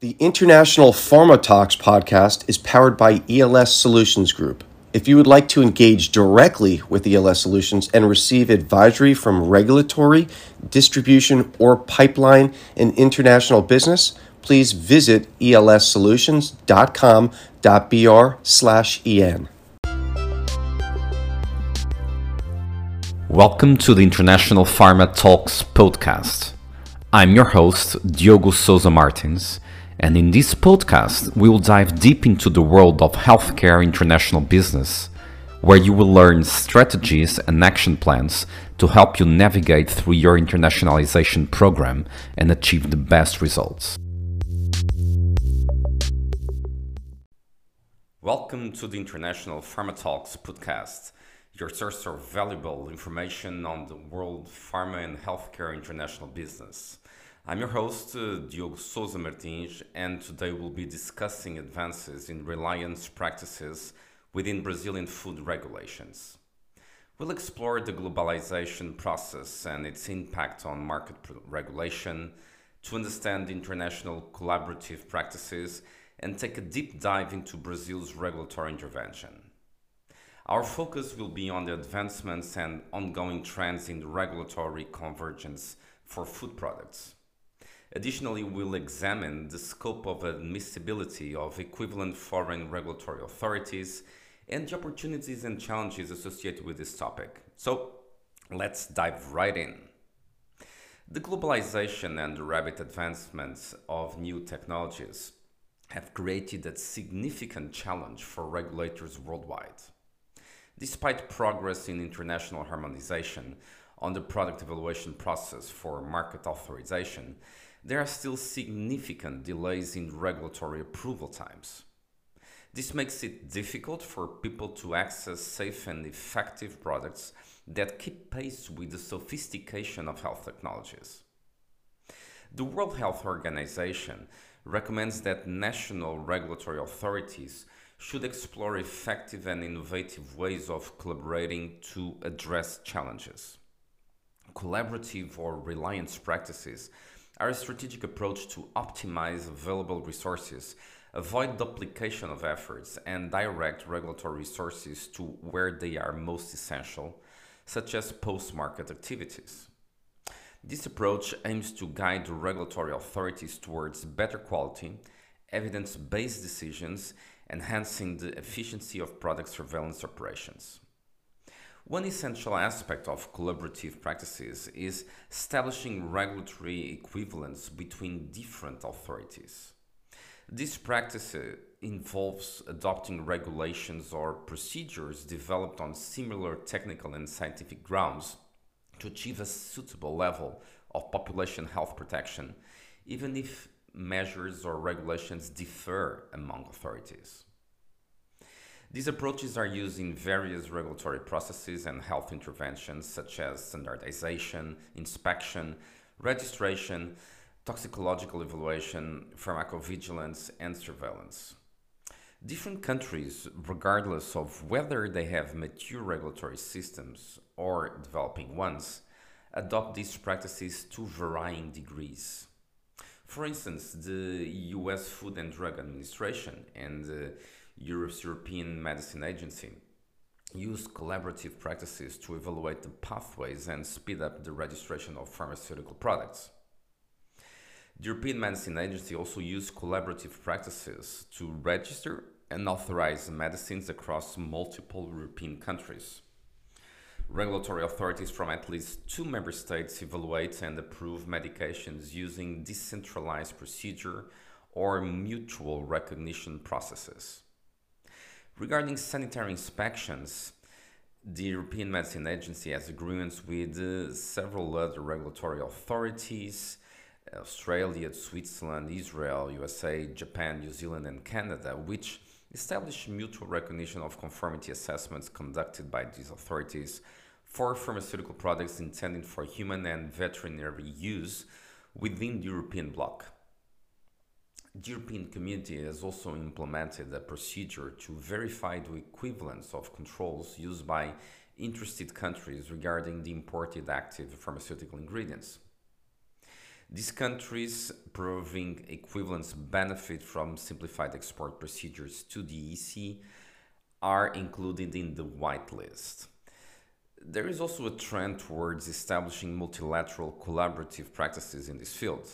The International Pharma Talks podcast is powered by ELS Solutions Group. If you would like to engage directly with ELS Solutions and receive advisory from regulatory, distribution, or pipeline and international business, please visit elssolutions.com.br slash en. Welcome to the International Pharma Talks podcast. I'm your host, Diogo Sousa Martins and in this podcast, we will dive deep into the world of healthcare international business, where you will learn strategies and action plans to help you navigate through your internationalization program and achieve the best results. Welcome to the International Pharma Talks podcast, your source of valuable information on the world pharma and healthcare international business. I'm your host, uh, Diogo Sousa Martins, and today we'll be discussing advances in reliance practices within Brazilian food regulations. We'll explore the globalization process and its impact on market regulation to understand international collaborative practices and take a deep dive into Brazil's regulatory intervention. Our focus will be on the advancements and ongoing trends in regulatory convergence for food products. Additionally, we'll examine the scope of admissibility of equivalent foreign regulatory authorities and the opportunities and challenges associated with this topic. So, let's dive right in. The globalization and rapid advancements of new technologies have created a significant challenge for regulators worldwide. Despite progress in international harmonization on the product evaluation process for market authorization, there are still significant delays in regulatory approval times. This makes it difficult for people to access safe and effective products that keep pace with the sophistication of health technologies. The World Health Organization recommends that national regulatory authorities should explore effective and innovative ways of collaborating to address challenges. Collaborative or reliance practices a strategic approach to optimize available resources, avoid duplication of efforts, and direct regulatory resources to where they are most essential, such as post market activities. This approach aims to guide regulatory authorities towards better quality, evidence based decisions, enhancing the efficiency of product surveillance operations. One essential aspect of collaborative practices is establishing regulatory equivalence between different authorities. This practice uh, involves adopting regulations or procedures developed on similar technical and scientific grounds to achieve a suitable level of population health protection, even if measures or regulations differ among authorities. These approaches are used in various regulatory processes and health interventions such as standardization, inspection, registration, toxicological evaluation, pharmacovigilance, and surveillance. Different countries, regardless of whether they have mature regulatory systems or developing ones, adopt these practices to varying degrees. For instance, the US Food and Drug Administration and Europe's European Medicine Agency use collaborative practices to evaluate the pathways and speed up the registration of pharmaceutical products. The European Medicine Agency also uses collaborative practices to register and authorize medicines across multiple European countries. Regulatory authorities from at least two member states evaluate and approve medications using decentralized procedure or mutual recognition processes. Regarding sanitary inspections, the European Medicine Agency has agreements with uh, several other regulatory authorities Australia, Switzerland, Israel, USA, Japan, New Zealand, and Canada, which establish mutual recognition of conformity assessments conducted by these authorities for pharmaceutical products intended for human and veterinary use within the European bloc. The European Community has also implemented a procedure to verify the equivalence of controls used by interested countries regarding the imported active pharmaceutical ingredients. These countries proving equivalence benefit from simplified export procedures to the EC are included in the white list. There is also a trend towards establishing multilateral collaborative practices in this field.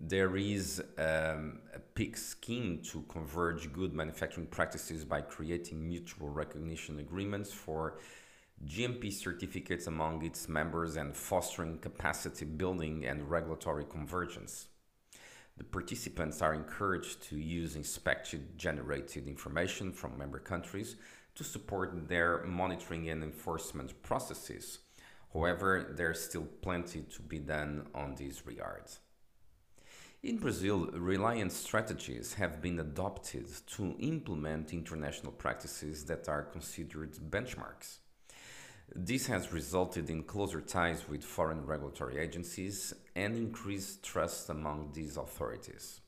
There is um, a PIC scheme to converge good manufacturing practices by creating mutual recognition agreements for GMP certificates among its members and fostering capacity building and regulatory convergence. The participants are encouraged to use inspection generated information from member countries to support their monitoring and enforcement processes. However, there's still plenty to be done on these regards. In Brazil, reliance strategies have been adopted to implement international practices that are considered benchmarks. This has resulted in closer ties with foreign regulatory agencies and increased trust among these authorities.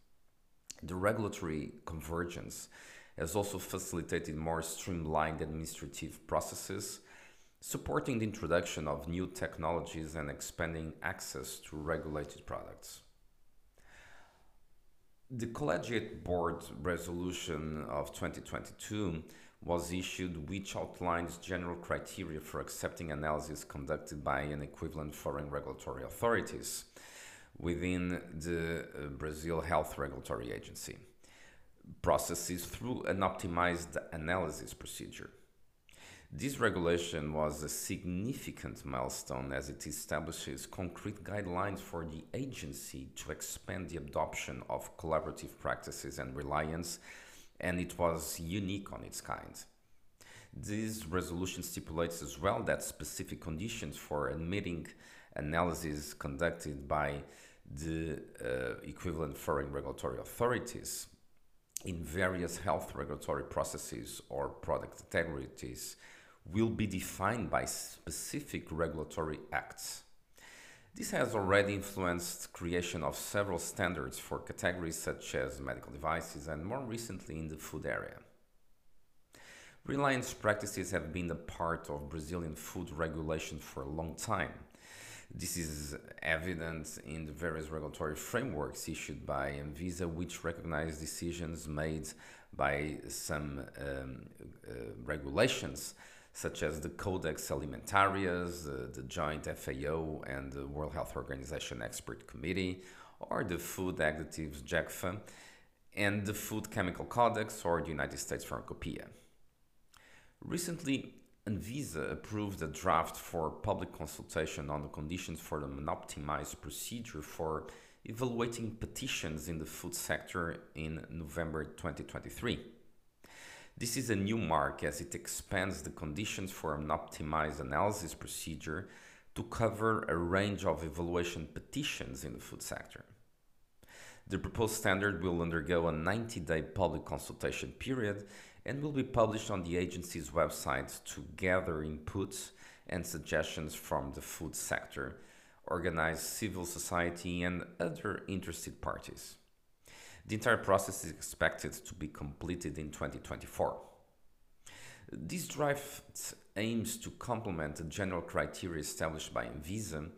The regulatory convergence has also facilitated more streamlined administrative processes, supporting the introduction of new technologies and expanding access to regulated products. The Collegiate Board resolution of 2022 was issued, which outlines general criteria for accepting analysis conducted by an equivalent foreign regulatory authorities within the uh, Brazil Health Regulatory Agency processes through an optimized analysis procedure. This regulation was a significant milestone as it establishes concrete guidelines for the agency to expand the adoption of collaborative practices and reliance and it was unique on its kind. This resolution stipulates as well that specific conditions for admitting analysis conducted by the uh, equivalent foreign regulatory authorities in various health regulatory processes or product categories will be defined by specific regulatory acts. This has already influenced creation of several standards for categories such as medical devices and more recently in the food area. Reliance practices have been a part of Brazilian food regulation for a long time. This is evident in the various regulatory frameworks issued by Anvisa, which recognize decisions made by some um, uh, regulations such as the Codex Alimentarius, the, the joint FAO and the World Health Organization Expert Committee, or the Food Additives JECFA, and the Food Chemical Codex or the United States Pharmacopoeia. Recently, Anvisa approved a draft for public consultation on the conditions for an optimized procedure for evaluating petitions in the food sector in November 2023. This is a new mark as it expands the conditions for an optimized analysis procedure to cover a range of evaluation petitions in the food sector. The proposed standard will undergo a 90 day public consultation period and will be published on the agency's website to gather inputs and suggestions from the food sector, organized civil society, and other interested parties. The entire process is expected to be completed in 2024. This draft aims to complement the general criteria established by Anvisa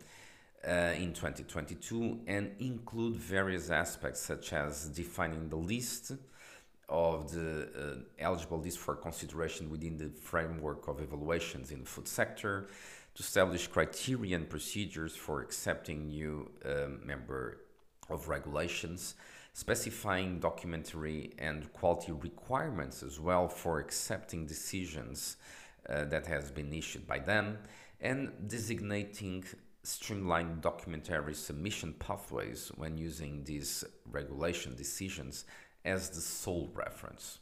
uh, in 2022 and include various aspects such as defining the list of the uh, eligible list for consideration within the framework of evaluations in the food sector, to establish criteria and procedures for accepting new uh, member of regulations, specifying documentary and quality requirements as well for accepting decisions uh, that has been issued by them and designating streamlined documentary submission pathways when using these regulation decisions as the sole reference.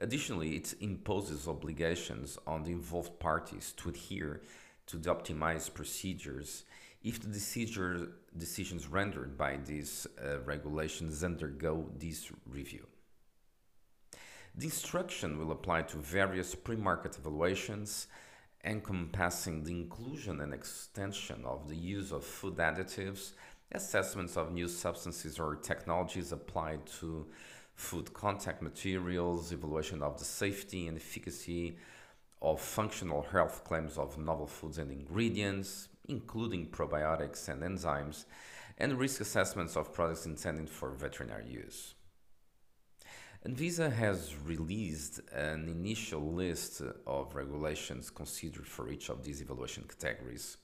Additionally, it imposes obligations on the involved parties to adhere to the optimized procedures if the decision, decisions rendered by these uh, regulations undergo this review. The instruction will apply to various pre-market evaluations encompassing the inclusion and extension of the use of food additives, assessments of new substances or technologies applied to food contact materials, evaluation of the safety and efficacy of functional health claims of novel foods and ingredients, including probiotics and enzymes, and risk assessments of products intended for veterinary use. Anvisa has released an initial list of regulations considered for each of these evaluation categories.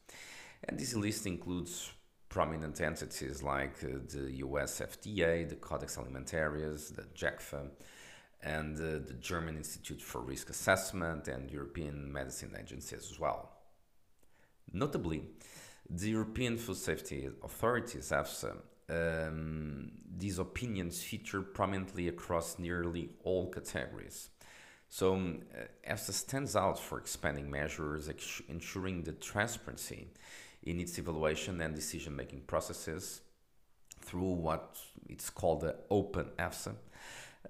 And this list includes prominent entities like uh, the US FDA, the Codex Alimentarius, the JECFA, and uh, the German Institute for Risk Assessment and European Medicine Agency as well. Notably, the European Food Safety Authorities, EFSA, um, these opinions feature prominently across nearly all categories. So, um, EFSA stands out for expanding measures, ensuring the transparency in its evaluation and decision making processes through what it's called the Open EFSA,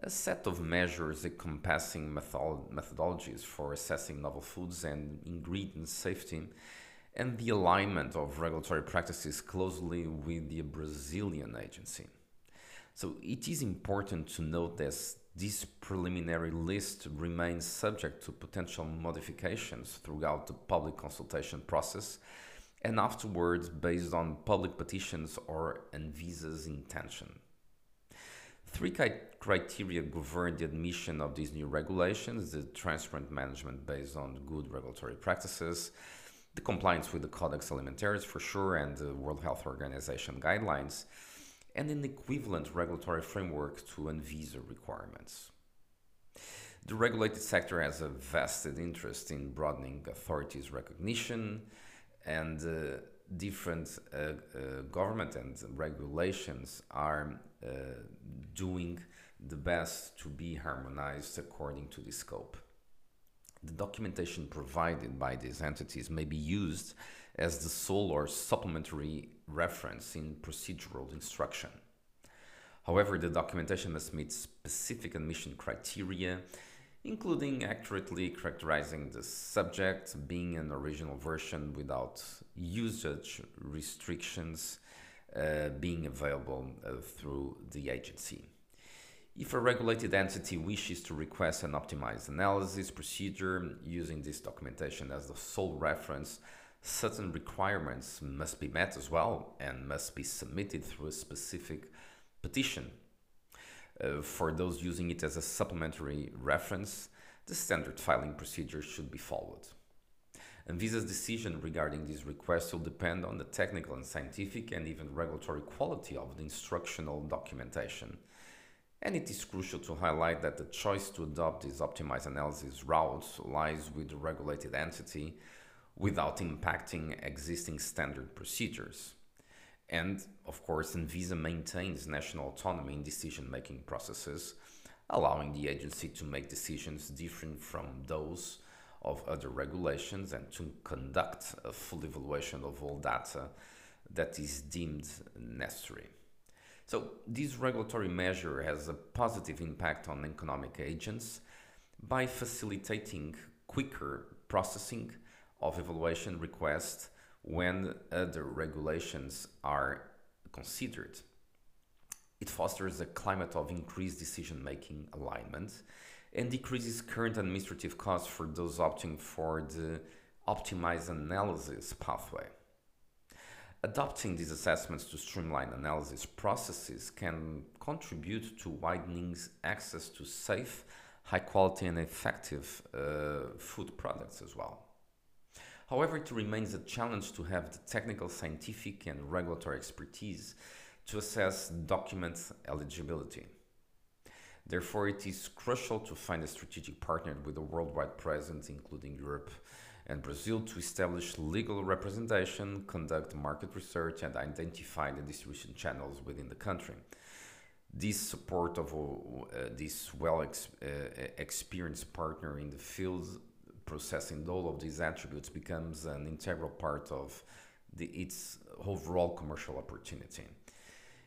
a set of measures encompassing method- methodologies for assessing novel foods and ingredient safety and the alignment of regulatory practices closely with the Brazilian agency. So it is important to note that this preliminary list remains subject to potential modifications throughout the public consultation process and afterwards based on public petitions or Anvisa's intention. Three criteria govern the admission of these new regulations the transparent management based on good regulatory practices, the compliance with the Codex Alimentarius for sure and the World Health Organization guidelines, and an equivalent regulatory framework to Anvisa requirements. The regulated sector has a vested interest in broadening authorities' recognition, and uh, different uh, uh, government and regulations are uh, doing the best to be harmonized according to the scope the documentation provided by these entities may be used as the sole or supplementary reference in procedural instruction. However, the documentation must meet specific admission criteria, including accurately characterizing the subject, being an original version without usage restrictions, uh, being available uh, through the agency. If a regulated entity wishes to request an optimized analysis procedure using this documentation as the sole reference, certain requirements must be met as well and must be submitted through a specific petition. Uh, for those using it as a supplementary reference, the standard filing procedure should be followed. Anvisa's decision regarding these requests will depend on the technical and scientific and even regulatory quality of the instructional documentation and it is crucial to highlight that the choice to adopt this optimized analysis route lies with the regulated entity without impacting existing standard procedures. And of course, Anvisa maintains national autonomy in decision making processes, allowing the agency to make decisions different from those of other regulations and to conduct a full evaluation of all data that is deemed necessary. So, this regulatory measure has a positive impact on economic agents by facilitating quicker processing of evaluation requests when uh, other regulations are considered. It fosters a climate of increased decision making alignment and decreases current administrative costs for those opting for the optimized analysis pathway. Adopting these assessments to streamline analysis processes can contribute to widening access to safe, high quality, and effective uh, food products as well. However, it remains a challenge to have the technical, scientific, and regulatory expertise to assess document eligibility. Therefore, it is crucial to find a strategic partner with a worldwide presence, including Europe and Brazil to establish legal representation, conduct market research, and identify the distribution channels within the country. This support of uh, this well ex uh, experienced partner in the field processing all of these attributes becomes an integral part of the, its overall commercial opportunity.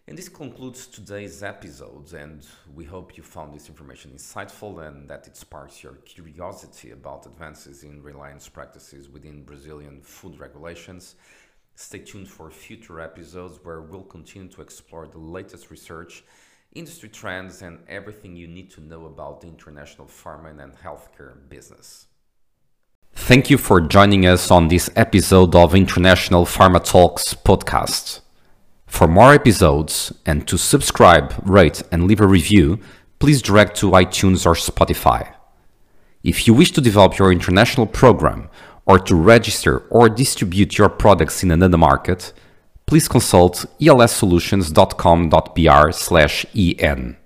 And this concludes today's episode, and we hope you found this information insightful and that it sparks your curiosity about advances in reliance practices within Brazilian food regulations. Stay tuned for future episodes where we'll continue to explore the latest research, industry trends, and everything you need to know about the international pharma and healthcare business. Thank you for joining us on this episode of International Pharma Talks podcast. For more episodes and to subscribe, rate, and leave a review, please direct to iTunes or Spotify. If you wish to develop your international program or to register or distribute your products in another market, please consult elssolutions.com.br/en.